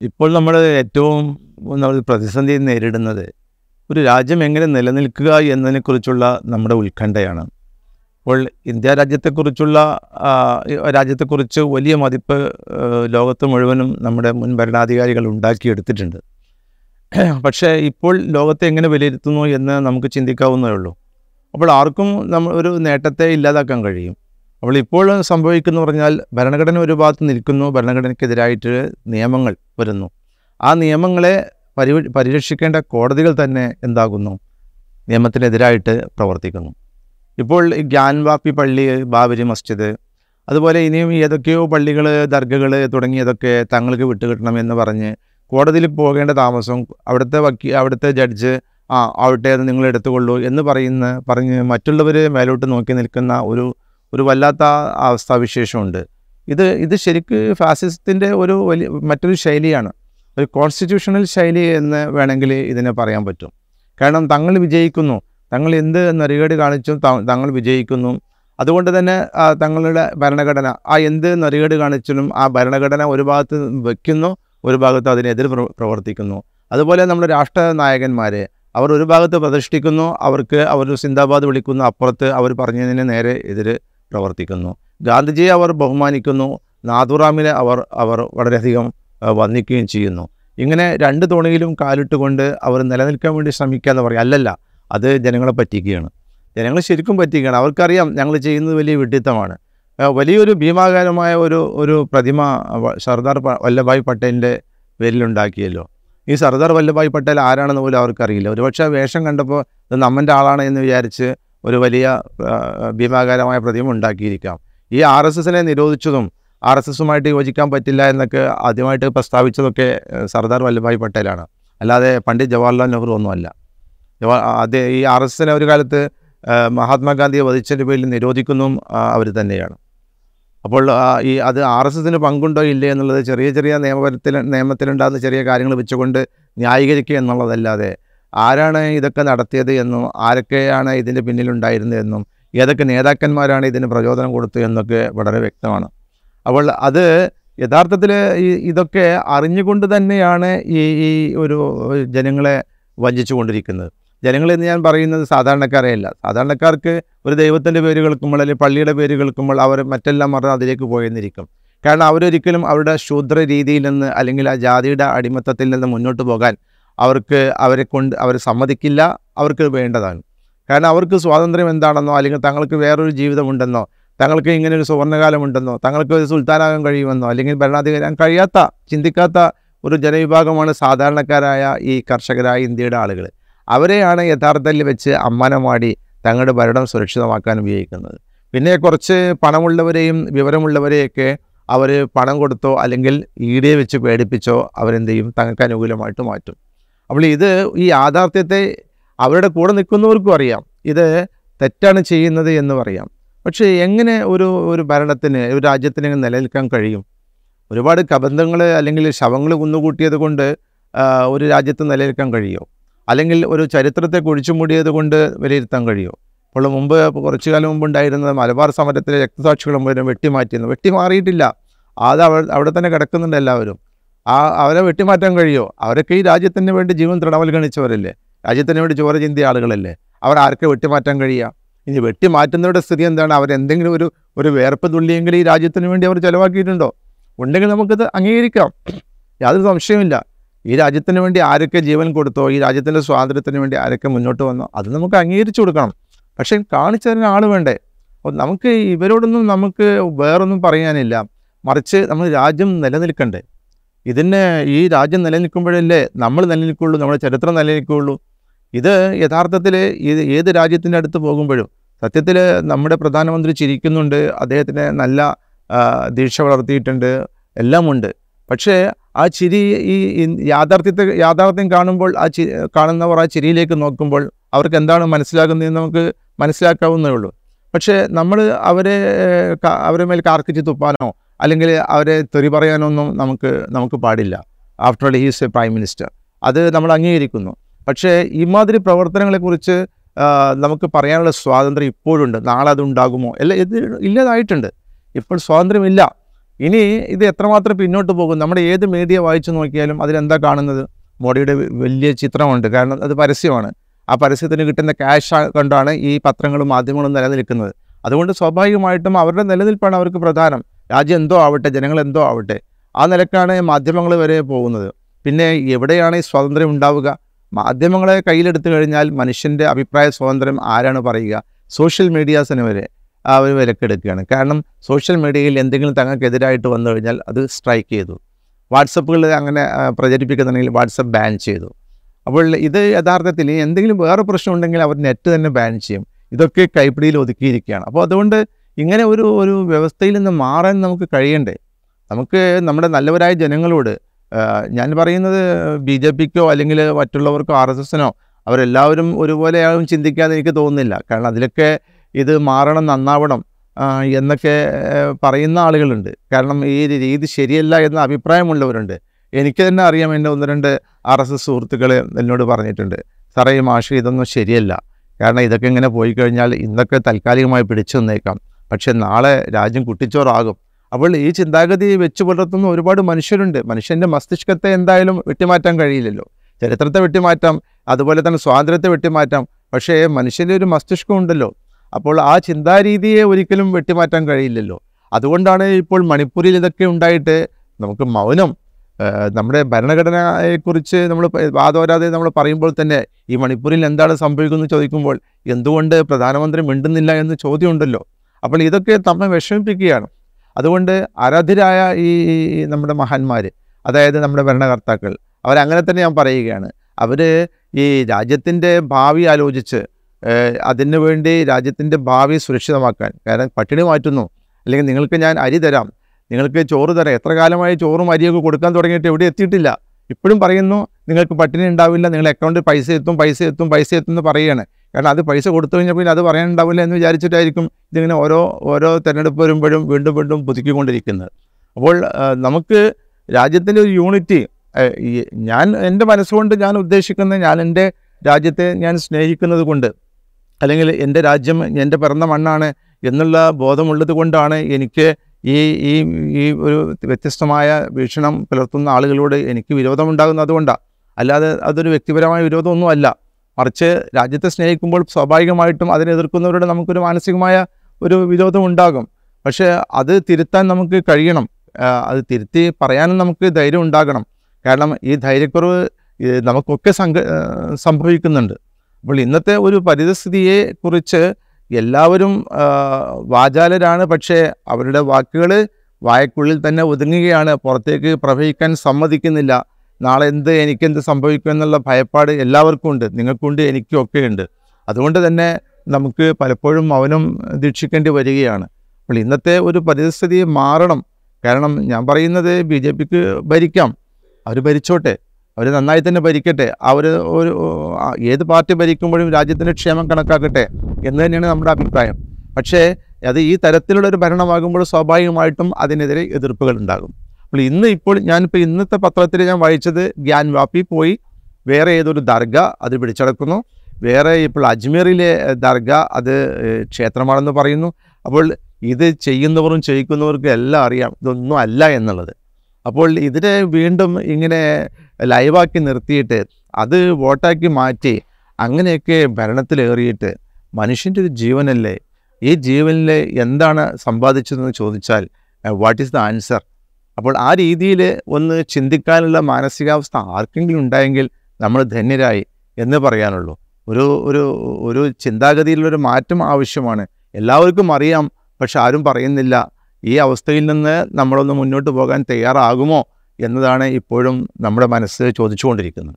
ഇപ്പോൾ നമ്മൾ ഏറ്റവും നമ്മൾ പ്രതിസന്ധി നേരിടുന്നത് ഒരു രാജ്യം എങ്ങനെ നിലനിൽക്കുക എന്നതിനെക്കുറിച്ചുള്ള നമ്മുടെ ഉത്കണ്ഠയാണ്. അപ്പോൾ ഇന്ത്യ രാജ്യത്തെക്കുറിച്ചുള്ള രാജ്യത്തെക്കുറിച്ച് വലിയ മതിപ്പ് ലോകത്ത് മുഴുവനും നമ്മുടെ മുൻ ഭരണാധികാരികൾ ഉണ്ടാക്കിയെടുത്തിട്ടുണ്ട്. പക്ഷേ ഇപ്പോൾ ലോകത്തെ എങ്ങനെ വിലയിരുത്തുന്നു എന്ന് നമുക്ക് ചിന്തിക്കാവുന്നതേ ഉള്ളൂ. അപ്പോൾ ആർക്കും നമ്മൾ ഒരു നേട്ടത്തെ ഇല്ലാതാക്കാൻ കഴിയും. അപ്പോൾ ഇപ്പോൾ സംഭവിക്കുന്നു പറഞ്ഞാൽ ഭരണഘടന ഒരു ഭാഗത്ത് നിൽക്കുന്നു ഭരണഘടനയ്ക്കെതിരായിട്ട് നിയമങ്ങൾ വരുന്നു. ആ നിയമങ്ങളെ പരി പരിരക്ഷിക്കേണ്ട കോടതികൾ തന്നെ എന്താകുന്നു? നിയമത്തിനെതിരായിട്ട് പ്രവർത്തിക്കുന്നു. ഇപ്പോൾ ഗ്യാൻവാപ്പി പള്ളി ബാബരി മസ്ജിദ് അതുപോലെ ഇനിയും ഏതൊക്കെയോ പള്ളികൾ ദർഗകൾ തുടങ്ങിയതൊക്കെ തങ്ങൾക്ക് വിട്ടുകിട്ടണമെന്ന് പറഞ്ഞ് കോടതിയിൽ പോകേണ്ട താമസം അവിടുത്തെ വക്കീ അവിടുത്തെ ജഡ്ജ് ആ ആവട്ടെ അത് നിങ്ങൾ എടുത്തുകൊള്ളൂ എന്ന് പറയുന്ന പറഞ്ഞ് മറ്റുള്ളവർ മേലോട്ട് നോക്കി നിൽക്കുന്ന ഒരു ഒരു വല്ലാത്ത അവസ്ഥാവിശേഷമുണ്ട്. ഇത് ഇത് ശരിക്ക് ഫാസിസത്തിന്റെ ഒരു വലിയ മറ്റൊരു ശൈലിയാണ്. ഒരു കോൺസ്റ്റിറ്റ്യൂഷണൽ ശൈലി എന്ന് വേണമെങ്കിൽ ഇതിനെ പറയാൻ പറ്റും. കാരണം തങ്ങൾ വിജയിക്കുന്നു. തങ്ങൾ എന്ത് നെറികേട് കാണിച്ചും തങ്ങൾ വിജയിക്കുന്നു. അതുകൊണ്ട് തന്നെ തങ്ങളുടെ ഭരണഘടന ആ എന്ത് നെറികേട് കാണിച്ചാലും ആ ഭരണഘടന ഒരു ഭാഗത്ത് വയ്ക്കുന്നു ഒരു ഭാഗത്ത് അതിനെതിരെ പ്രവർത്തിക്കുന്നു. അതുപോലെ നമ്മുടെ രാഷ്ട്ര നായകന്മാർ അവർ ഒരു ഭാഗത്ത് പ്രതിഷ്ഠിക്കുന്നു അവർക്ക് അവർ സിന്ദാബാദ് വിളിക്കുന്നു അപ്പുറത്ത് അവർ പറഞ്ഞതിന് നേരെ പ്രവർത്തിക്കുന്നു. ഗാന്ധിജിയെ അവർ ബഹുമാനിക്കുന്നു. നാഥുറാമിനെ അവർ അവർ വളരെയധികം വന്ദിക്കുകയും ചെയ്യുന്നു. ഇങ്ങനെ രണ്ട് തോണിയിലും കാലിട്ടുകൊണ്ട് അവർ നിലനിൽക്കാൻ വേണ്ടി ശ്രമിക്കുക എന്ന് പറയും അല്ലല്ല അത് ജനങ്ങളെ പറ്റിക്കുകയാണ്. ജനങ്ങൾ ശരിക്കും പറ്റിക്കുകയാണ്. അവർക്കറിയാം ഞങ്ങൾ ചെയ്യുന്നത് വലിയ വിഡ്ഢിത്തമാണ്. വലിയൊരു ഭീമാകാരമായ ഒരു ഒരു പ്രതിമ സർദാർ വല്ലഭായ് പട്ടേലിന്റെ പേരിലുണ്ടാക്കിയല്ലോ. ഈ സർദാർ വല്ലഭായ് പട്ടേൽ ആരാണെന്ന് പോലും അവർക്കറിയില്ല. ഒരുപക്ഷെ വേഷം കണ്ടപ്പോൾ ഇത് നമ്മന്റെ ആളാണ് എന്ന് വിചാരിച്ച് ഒരു വലിയ ഭീമാകാരമായ പ്രതിമ ഉണ്ടാക്കിയിരിക്കാം. ഈ ആർ എസ് എസിനെ നിരോധിച്ചതും ആർ എസ് എസുമായിട്ട് യോജിക്കാൻ പറ്റില്ല എന്നൊക്കെ ആദ്യമായിട്ട് പ്രസ്താവിച്ചതൊക്കെ സർദാർ വല്ലഭായ് പട്ടേലാണ്. അല്ലാതെ പണ്ഡിറ്റ് ജവഹർലാൽ നെഹ്റു ഒന്നുമല്ല. അത് ഈ ആർ എസ് എസിനെ ഒരു കാലത്ത് മഹാത്മാഗാന്ധിയെ വധിച്ചതിന്റെ പേരിൽ നിരോധിക്കുന്നതും അവർ തന്നെയാണ്. അപ്പോൾ ഈ അത് ആർ എസ് എസിന് പങ്കുണ്ടോ ഇല്ലേ എന്നുള്ളത് ചെറിയ ചെറിയ നിയമപരത്തിൽ നിയമത്തിലുണ്ടാകുന്ന ചെറിയ കാര്യങ്ങൾ വെച്ചുകൊണ്ട് ന്യായീകരിക്കുക എന്നുള്ളതല്ലാതെ ആരാണ് ഇതൊക്കെ നടത്തിയത് എന്നും ആരൊക്കെയാണ് ഇതിന്റെ പിന്നിലുണ്ടായിരുന്നതെന്നും ഏതൊക്കെ നേതാക്കന്മാരാണ് ഇതിന് പ്രചോദനം കൊടുത്തത് എന്നൊക്കെ വളരെ വ്യക്തമാണ്. അപ്പോൾ അത് യഥാർത്ഥത്തിൽ ഈ ഇതൊക്കെ അറിഞ്ഞുകൊണ്ട് തന്നെയാണ് ഈ ഈ ഒരു ജനങ്ങളെ വഞ്ചിച്ചു കൊണ്ടിരിക്കുന്നത് ജനങ്ങളെന്ന് ഞാൻ പറയുന്നത് സാധാരണക്കാരെയല്ല സാധാരണക്കാർക്ക് ഒരു ദൈവത്തിന്റെ പേര് കേൾക്കുമ്പോൾ അല്ലെങ്കിൽ പള്ളിയുടെ പേര് കേൾക്കുമ്പോൾ അവർ മറ്റെല്ലാം മറന്ന് അതിലേക്ക് പോയെന്നിരിക്കും. കാരണം അവരൊരിക്കലും അവരുടെ ശൂദ്ര രീതിയിൽ നിന്ന് അല്ലെങ്കിൽ ആ ജാതിയുടെ അടിമത്തത്തിൽ നിന്ന് മുന്നോട്ട് പോകാൻ അവർക്ക് അവരെ കൊണ്ട് അവർ സമ്മതിക്കില്ല അവർക്ക് വേണ്ടതാണ്. കാരണം അവർക്ക് സ്വാതന്ത്ര്യം എന്താണെന്നോ അല്ലെങ്കിൽ തങ്ങൾക്ക് വേറൊരു ജീവിതമുണ്ടെന്നോ തങ്ങൾക്ക് ഇങ്ങനെ ഒരു സുവർണകാലമുണ്ടെന്നോ തങ്ങൾക്ക് ഒരു സുൽത്താനാകാൻ കഴിയുമെന്നോ അല്ലെങ്കിൽ ഭരണാധികാരം കഴിയാത്ത ചിന്തിക്കാത്ത ഒരു ജനവിഭാഗമാണ് സാധാരണക്കാരായ ഈ കർഷകരായ ഇന്ത്യയുടെ ആളുകൾ അവരെയാണ് യഥാർത്ഥത്തിൽ വെച്ച് അമ്മാനമാടി തങ്ങളുടെ ഭരണം സുരക്ഷിതമാക്കാൻ ഉപയോഗിക്കുന്നത്. പിന്നെ കുറച്ച് പണമുള്ളവരെയും വിവരമുള്ളവരെയൊക്കെ അവർ പണം കൊടുത്തോ അല്ലെങ്കിൽ ഈടിയെ വെച്ച് പേടിപ്പിച്ചോ അവരെന്ത് ചെയ്യും? തങ്ങൾക്ക് അനുകൂലമായിട്ട് മാറ്റും. അപ്പോൾ ഇത് ഈ യാഥാർത്ഥ്യത്തെ അവരുടെ കൂടെ നിൽക്കുന്നവർക്കും അറിയാം. ഇത് തെറ്റാണ് ചെയ്യുന്നത് എന്ന് പറയാം. പക്ഷേ എങ്ങനെ ഒരു ഒരു ഭരണത്തിന് ഒരു രാജ്യത്തിന് നിലനിൽക്കാൻ കഴിയും? ഒരുപാട് കബന്ധങ്ങൾ അല്ലെങ്കിൽ ശവങ്ങൾ കുന്നുകൂട്ടിയത് കൊണ്ട് ഒരു രാജ്യത്ത് നിലനിൽക്കാൻ കഴിയുമോ അല്ലെങ്കിൽ ഒരു ചരിത്രത്തെ കുഴിച്ചു മൂടിയത് കൊണ്ട് വിലയിരുത്താൻ കഴിയുമോ അപ്പോൾ മുമ്പ് കുറച്ചു കാലം മുമ്പ് ഉണ്ടായിരുന്ന മലബാർ സമരത്തിലെ രക്തസാക്ഷികൾ മുഴുവൻ വെട്ടിമാറ്റിയിരുന്നു. വെട്ടിമാറിയിട്ടില്ല. അത് അവിടെ അവിടെ തന്നെ കിടക്കുന്നുണ്ട് എല്ലാവരും. ആ അവരെ വെട്ടിമാറ്റാൻ കഴിയുമോ അവരൊക്കെ ഈ രാജ്യത്തിന് വേണ്ടി ജീവൻ തൃണവൽഗണിച്ചവരല്ലേ? രാജ്യത്തിന് വേണ്ടി ചോര ചിന്തിയ ആളുകളല്ലേ? അവർ ആർക്കെ വെട്ടിമാറ്റാൻ കഴിയുക ഇനി വെട്ടിമാറ്റുന്നവരുടെ സ്ഥിതി എന്താണ്? അവരെന്തെങ്കിലും ഒരു ഒരു വേർപ്പ് തുള്ളിയെങ്കിലും ഈ രാജ്യത്തിന് വേണ്ടി അവർ ചിലവാക്കിയിട്ടുണ്ടോ? ഉണ്ടെങ്കിൽ നമുക്കത് അംഗീകരിക്കാം. യാതൊരു സംശയമില്ല ഈ രാജ്യത്തിന് വേണ്ടി ആരൊക്കെ ജീവൻ കൊടുത്തോ ഈ രാജ്യത്തിന്റെ സ്വാതന്ത്ര്യത്തിന് വേണ്ടി ആരൊക്കെ മുന്നോട്ട് വന്നോ അത് നമുക്ക് അംഗീകരിച്ചു കൊടുക്കണം. പക്ഷേ കാണിച്ചു തരുന്ന ആൾ വേണ്ടേ? അപ്പോൾ നമുക്ക് ഇവരോടൊന്നും നമുക്ക് വേറൊന്നും പറയാനില്ല. മറിച്ച് നമ്മൾ രാജ്യം നിലനിൽക്കണ്ടേ? ഇതിന് ഈ രാജ്യം നിലനിൽക്കുമ്പോഴല്ലേ നമ്മൾ നിലനിൽക്കുകയുള്ളൂ നമ്മുടെ ചരിത്രം നിലനിൽക്കുകയുള്ളൂ ഇത് യഥാർത്ഥത്തിൽ ഇത് ഏത് രാജ്യത്തിന്റെ അടുത്ത് പോകുമ്പോഴും സത്യത്തിൽ നമ്മുടെ പ്രധാനമന്ത്രി ചിരിക്കുന്നുണ്ട് അദ്ദേഹത്തിന് നല്ല ദീക്ഷ വളർത്തിയിട്ടുണ്ട് എല്ലാമുണ്ട്. പക്ഷേ ആ ചിരി ഈ യാഥാർത്ഥ്യത്തെ യാഥാർത്ഥ്യം കാണുമ്പോൾ ആ ചി കാണുന്നവർ ആ ചിരിയിലേക്ക് നോക്കുമ്പോൾ അവർക്ക് എന്താണ് മനസ്സിലാകുന്നതെന്ന് നമുക്ക് മനസ്സിലാക്കാവുന്നേ ഉള്ളൂ. പക്ഷേ നമ്മൾ അവരെ അവരെ മേൽ കാർക്കിച്ച് തുപ്പാനോ അല്ലെങ്കിൽ അവരെ തെറി പറയാനൊന്നും നമുക്ക് നമുക്ക് പാടില്ല. After all he's a prime minister അത് നമ്മൾ അംഗീകരിക്കുന്നു. പക്ഷേ ഇമാതിരി പ്രവർത്തനങ്ങളെക്കുറിച്ച് നമുക്ക് പറയാനുള്ള സ്വാതന്ത്ര്യം ഇപ്പോഴുണ്ട്. നാളെ അതുണ്ടാകുമോ അല്ല ഇത് ഇല്ലാതായിട്ടുണ്ട്. ഇപ്പോൾ സ്വാതന്ത്ര്യമില്ല. ഇനി ഇത് എത്രമാത്രം പിന്നോട്ട് പോകും? നമ്മുടെ ഏത് മീഡിയ വായിച്ചു നോക്കിയാലും അതിലെന്താ കാണുന്നത്? മോഡിയുടെ വലിയ ചിത്രമുണ്ട്. കാരണം അത് പരസ്യമാണ്. ആ പരസ്യത്തിന് കിട്ടുന്ന ക്യാഷ് കൊണ്ടാണ് ഈ പത്രങ്ങളും മാധ്യമങ്ങളും നിലനിൽക്കുന്നത്. അതുകൊണ്ട് സ്വാഭാവികമായിട്ടും അവരുടെ നിലനിൽപ്പാണ് അവർക്ക് പ്രധാനം. രാജ്യം എന്തോ ആവട്ടെ ജനങ്ങൾ എന്തോ ആവട്ടെ ആ നിലക്കാണ് മാധ്യമങ്ങൾ വരെ പോകുന്നത്. പിന്നെ എവിടെയാണ് ഈ സ്വാതന്ത്ര്യം ഉണ്ടാവുക? മാധ്യമങ്ങളെ കയ്യിലെടുത്തു കഴിഞ്ഞാൽ മനുഷ്യന്റെ അഭിപ്രായ സ്വാതന്ത്ര്യം ആരാണ് പറയുക? സോഷ്യൽ മീഡിയാസിന് വരെ അവർ വിലക്കെടുക്കുകയാണ്. കാരണം സോഷ്യൽ മീഡിയയിൽ എന്തെങ്കിലും തങ്ങൾക്കെതിരായിട്ട് വന്നു കഴിഞ്ഞാൽ അത് സ്ട്രൈക്ക് ചെയ്തു. വാട്സപ്പുകളിൽ അങ്ങനെ പ്രചരിപ്പിക്കുന്നുണ്ടെങ്കിൽ വാട്സപ്പ് ബാൻ ചെയ്തു. അപ്പോൾ ഇത് യഥാർത്ഥത്തിൽ എന്തെങ്കിലും വേറെ പ്രശ്നം ഉണ്ടെങ്കിൽ അവർ നെറ്റ് തന്നെ ബാൻ ചെയ്യും. ഇതൊക്കെ കൈപ്പിടിയിൽ ഒതുക്കിയിരിക്കുകയാണ്. അപ്പോൾ അതുകൊണ്ട് ഇങ്ങനെ ഒരു ഒരു വ്യവസ്ഥയിൽ നിന്ന് മാറാൻ നമുക്ക് കഴിയണ്ടേ? നമുക്ക് നമ്മുടെ നല്ലവരായ ജനങ്ങളോട് ഞാൻ പറയുന്നത് ബി ജെ പിക്കോ അല്ലെങ്കിൽ മറ്റുള്ളവർക്കോ ആർ എസ് എസിനോ അവരെല്ലാവരും ഒരുപോലെയാവും ചിന്തിക്കാതെ എനിക്ക് തോന്നുന്നില്ല. കാരണം അതിലൊക്കെ ഇത് മാറണം നന്നാവണം എന്നൊക്കെ പറയുന്ന ആളുകളുണ്ട്. കാരണം ഈ രീതി ശരിയല്ല എന്ന അഭിപ്രായമുള്ളവരുണ്ട്. എനിക്ക് തന്നെ അറിയാം എന്റെ ഒന്ന് രണ്ട് ആർ എസ് എസ് സുഹൃത്തുക്കൾ എന്നോട് പറഞ്ഞിട്ടുണ്ട്. സാറേ ഈ മാഷ് ഇതൊന്നും ശരിയല്ല. കാരണം ഇതൊക്കെ ഇങ്ങനെ പോയി കഴിഞ്ഞാൽ ഇന്നൊക്കെ താൽക്കാലികമായി പിടിച്ചു നിന്നേക്കാം. പക്ഷെ നാളെ രാജ്യം കുട്ടിച്ചോറാകും. അപ്പോൾ ഈ ചിന്താഗതി വെച്ച് പുലർത്തുന്ന ഒരുപാട് മനുഷ്യരുണ്ട്. മനുഷ്യന്റെ മസ്തിഷ്കത്തെ എന്തായാലും വെട്ടിമാറ്റാൻ കഴിയില്ലല്ലോ. ചരിത്രത്തെ വെട്ടിമാറ്റാം അതുപോലെ തന്നെ സ്വാതന്ത്ര്യത്തെ വെട്ടിമാറ്റാം. പക്ഷേ മനുഷ്യന്റെ ഒരു മസ്തിഷ്കം ഉണ്ടല്ലോ. അപ്പോൾ ആ ചിന്താരീതിയെ ഒരിക്കലും വെട്ടിമാറ്റാൻ കഴിയില്ലല്ലോ. അതുകൊണ്ടാണ് ഇപ്പോൾ മണിപ്പൂരിൽ ഇതൊക്കെ ഉണ്ടായിട്ട് നമുക്ക് മൗനം നമ്മുടെ ഭരണഘടനയെക്കുറിച്ച് നമ്മൾ വാദോരാതെ നമ്മൾ പറയുമ്പോൾ തന്നെ ഈ മണിപ്പൂരിൽ എന്താണ് സംഭവിക്കുന്നത് ചോദിക്കുമ്പോൾ എന്തുകൊണ്ട് പ്രധാനമന്ത്രി മിണ്ടുന്നില്ല എന്ന് ചോദ്യമുണ്ടല്ലോ. അപ്പോൾ ഇതൊക്കെ നമ്മെ വിഷമിപ്പിക്കുകയാണ്. അതുകൊണ്ട് ആരാധ്യരായ ഈ നമ്മുടെ മഹാന്മാർ അതായത് നമ്മുടെ ഭരണകർത്താക്കൾ അവരങ്ങനെ തന്നെ ഞാൻ പറയുകയാണ്. അവർ ഈ രാജ്യത്തിന്റെ ഭാവി ആലോചിച്ച് അതിനു വേണ്ടി രാജ്യത്തിന്റെ ഭാവി സുരക്ഷിതമാക്കാൻ കാരണം പട്ടിണി മാറ്റുന്നു. അല്ലെങ്കിൽ നിങ്ങൾക്ക് ഞാൻ അരി തരാം. നിങ്ങൾക്ക് ചോറ് തരാം. എത്ര കാലമായി ചോറും അരിയൊക്കെ കൊടുക്കാൻ തുടങ്ങിയിട്ട് എവിടെ എത്തിയിട്ടില്ല? ഇപ്പോഴും പറയുന്നു നിങ്ങൾക്ക് പട്ടിണി ഉണ്ടാവില്ല നിങ്ങളുടെ അക്കൗണ്ടിൽ പൈസ എത്തും പൈസ എത്തും പൈസ എത്തും എന്ന് പറയുകയാണ്. കാരണം അത് പൈസ കൊടുത്തു കഴിഞ്ഞാൽ പിന്നെ അത് പറയാനുണ്ടാവില്ല എന്ന് വിചാരിച്ചിട്ടായിരിക്കും ഇതിങ്ങനെ ഓരോ ഓരോ തിരഞ്ഞെടുപ്പ് വരുമ്പോഴും വീണ്ടും വീണ്ടും പുതുക്കിക്കൊണ്ടിരിക്കുന്നത്. അപ്പോൾ നമുക്ക് രാജ്യത്തിന്റെ ഒരു യൂണിറ്റി ഞാൻ എന്റെ മനസ്സുകൊണ്ട് ഞാൻ ഉദ്ദേശിക്കുന്ന ഞാൻ എന്റെ രാജ്യത്തെ ഞാൻ സ്നേഹിക്കുന്നത് കൊണ്ട് അല്ലെങ്കിൽ എന്റെ രാജ്യം എന്റെ പിറന്ന മണ്ണാണ് എന്നുള്ള ബോധമുള്ളത് കൊണ്ടാണ് എനിക്ക് ഈ ഈ ഈ ഒരു വ്യത്യസ്തമായ വീക്ഷണം പുലർത്തുന്ന ആളുകളോട് എനിക്ക് വിരോധമുണ്ടാകുന്നത് അതുകൊണ്ടാണ് അല്ലാതെ അതൊരു വ്യക്തിപരമായ വിരോധമൊന്നും അല്ല. മറിച്ച് രാജ്യത്തെ സ്നേഹിക്കുമ്പോൾ സ്വാഭാവികമായിട്ടും അതിനെ എതിർക്കുന്നവരോട് നമുക്കൊരു മാനസികമായ ഒരു വിരോധം ഉണ്ടാകും. പക്ഷേ അത് തിരുത്താൻ നമുക്ക് കഴിയണം. അത് തിരുത്തി പറയാനും നമുക്ക് ധൈര്യം ഉണ്ടാകണം. കാരണം ഈ ധൈര്യക്കുറവ് നമുക്കൊക്കെ സംഘ സംഭവിക്കുന്നുണ്ട്. അപ്പോൾ ഇന്നത്തെ ഒരു പരിതസ്ഥിതിയെ കുറിച്ച് എല്ലാവരും വാചാലരാണ്. പക്ഷേ അവരുടെ വാക്കുകൾ വായക്കുള്ളിൽ തന്നെ ഒതുങ്ങുകയാണ്. പുറത്തേക്ക് പ്രവഹിക്കാൻ സമ്മതിക്കുന്നില്ല. നാളെ എന്ത് എനിക്കെന്ത് സംഭവിക്കും എന്നുള്ള ഭയപ്പാട് എല്ലാവർക്കും ഉണ്ട്. നിങ്ങൾക്കുണ്ട് എനിക്കും ഒക്കെ ഉണ്ട്. അതുകൊണ്ട് തന്നെ നമുക്ക് പലപ്പോഴും മൗനം ദീക്ഷിക്കേണ്ടി വരികയാണ്. അപ്പോൾ ഇന്നത്തെ ഒരു പരിസ്ഥിതി മാറണം. കാരണം ഞാൻ പറയുന്നത് ബി ജെ പിക്ക് ഭരിക്കാം. അവർ ഭരിച്ചോട്ടെ. അവർ നന്നായി തന്നെ ഭരിക്കട്ടെ. അവർ ഒരു ഏത് പാർട്ടി ഭരിക്കുമ്പോഴും രാജ്യത്തിന്റെ ക്ഷേമം കണക്കാക്കട്ടെ എന്ന് തന്നെയാണ് നമ്മുടെ അഭിപ്രായം. പക്ഷേ അത് ഈ തരത്തിലുള്ള ഒരു ഭരണമാകുമ്പോൾ സ്വാഭാവികമായിട്ടും അതിനെതിരെ എതിർപ്പുകൾ ഉണ്ടാകും. അപ്പോൾ ഇന്ന് ഇപ്പോൾ ഞാനിപ്പോൾ ഇന്നത്തെ പത്രത്തിൽ ഞാൻ വായിച്ചത് ഗ്യാൻ വാപ്പി പോയി. വേറെ ഏതൊരു ദർഗ അത് പിടിച്ചടക്കുന്നു. വേറെ ഇപ്പോൾ അജ്മീറിലെ ദർഗ അത് ക്ഷേത്രമാണെന്ന് പറയുന്നു. അപ്പോൾ ഇത് ചെയ്യുന്നവരും ചെയ്യിക്കുന്നവർക്കും എല്ലാം അറിയാം. ഇതൊന്നും അല്ല എന്നുള്ളത്. അപ്പോൾ ഇതിനെ വീണ്ടും ഇങ്ങനെ ലൈവാക്കി നിർത്തിയിട്ട് അത് വോട്ടാക്കി മാറ്റി അങ്ങനെയൊക്കെ ഭരണത്തിലേറിയിട്ട് മനുഷ്യന്റെ ഒരു ജീവനല്ലേ? ഈ ജീവനിൽ എന്താണ് സമ്പാദിച്ചതെന്ന് ചോദിച്ചാൽ വാട്ട് ഈസ് ദ ആൻസർ അപ്പോൾ ആ രീതിയിൽ ഒന്ന് ചിന്തിക്കാനുള്ള മാനസികാവസ്ഥ ആർക്കെങ്കിലും ഉണ്ടായെങ്കിൽ നമ്മൾ ധന്യരായി എന്ന് പറയാനുള്ളൂ. ഒരു ഒരു ഒരു ചിന്താഗതിയിലൊരു മാറ്റം ആവശ്യമാണ്. എല്ലാവർക്കും അറിയാം പക്ഷെ ആരും പറയുന്നില്ല ഈ അവസ്ഥയിൽ നിന്ന് നമ്മളൊന്ന് മുന്നോട്ട് പോകാൻ തയ്യാറാകുമോ എന്നതാണ് ഇപ്പോഴും നമ്മുടെ മനസ്സ് ചോദിച്ചുകൊണ്ടിരിക്കുന്നത്.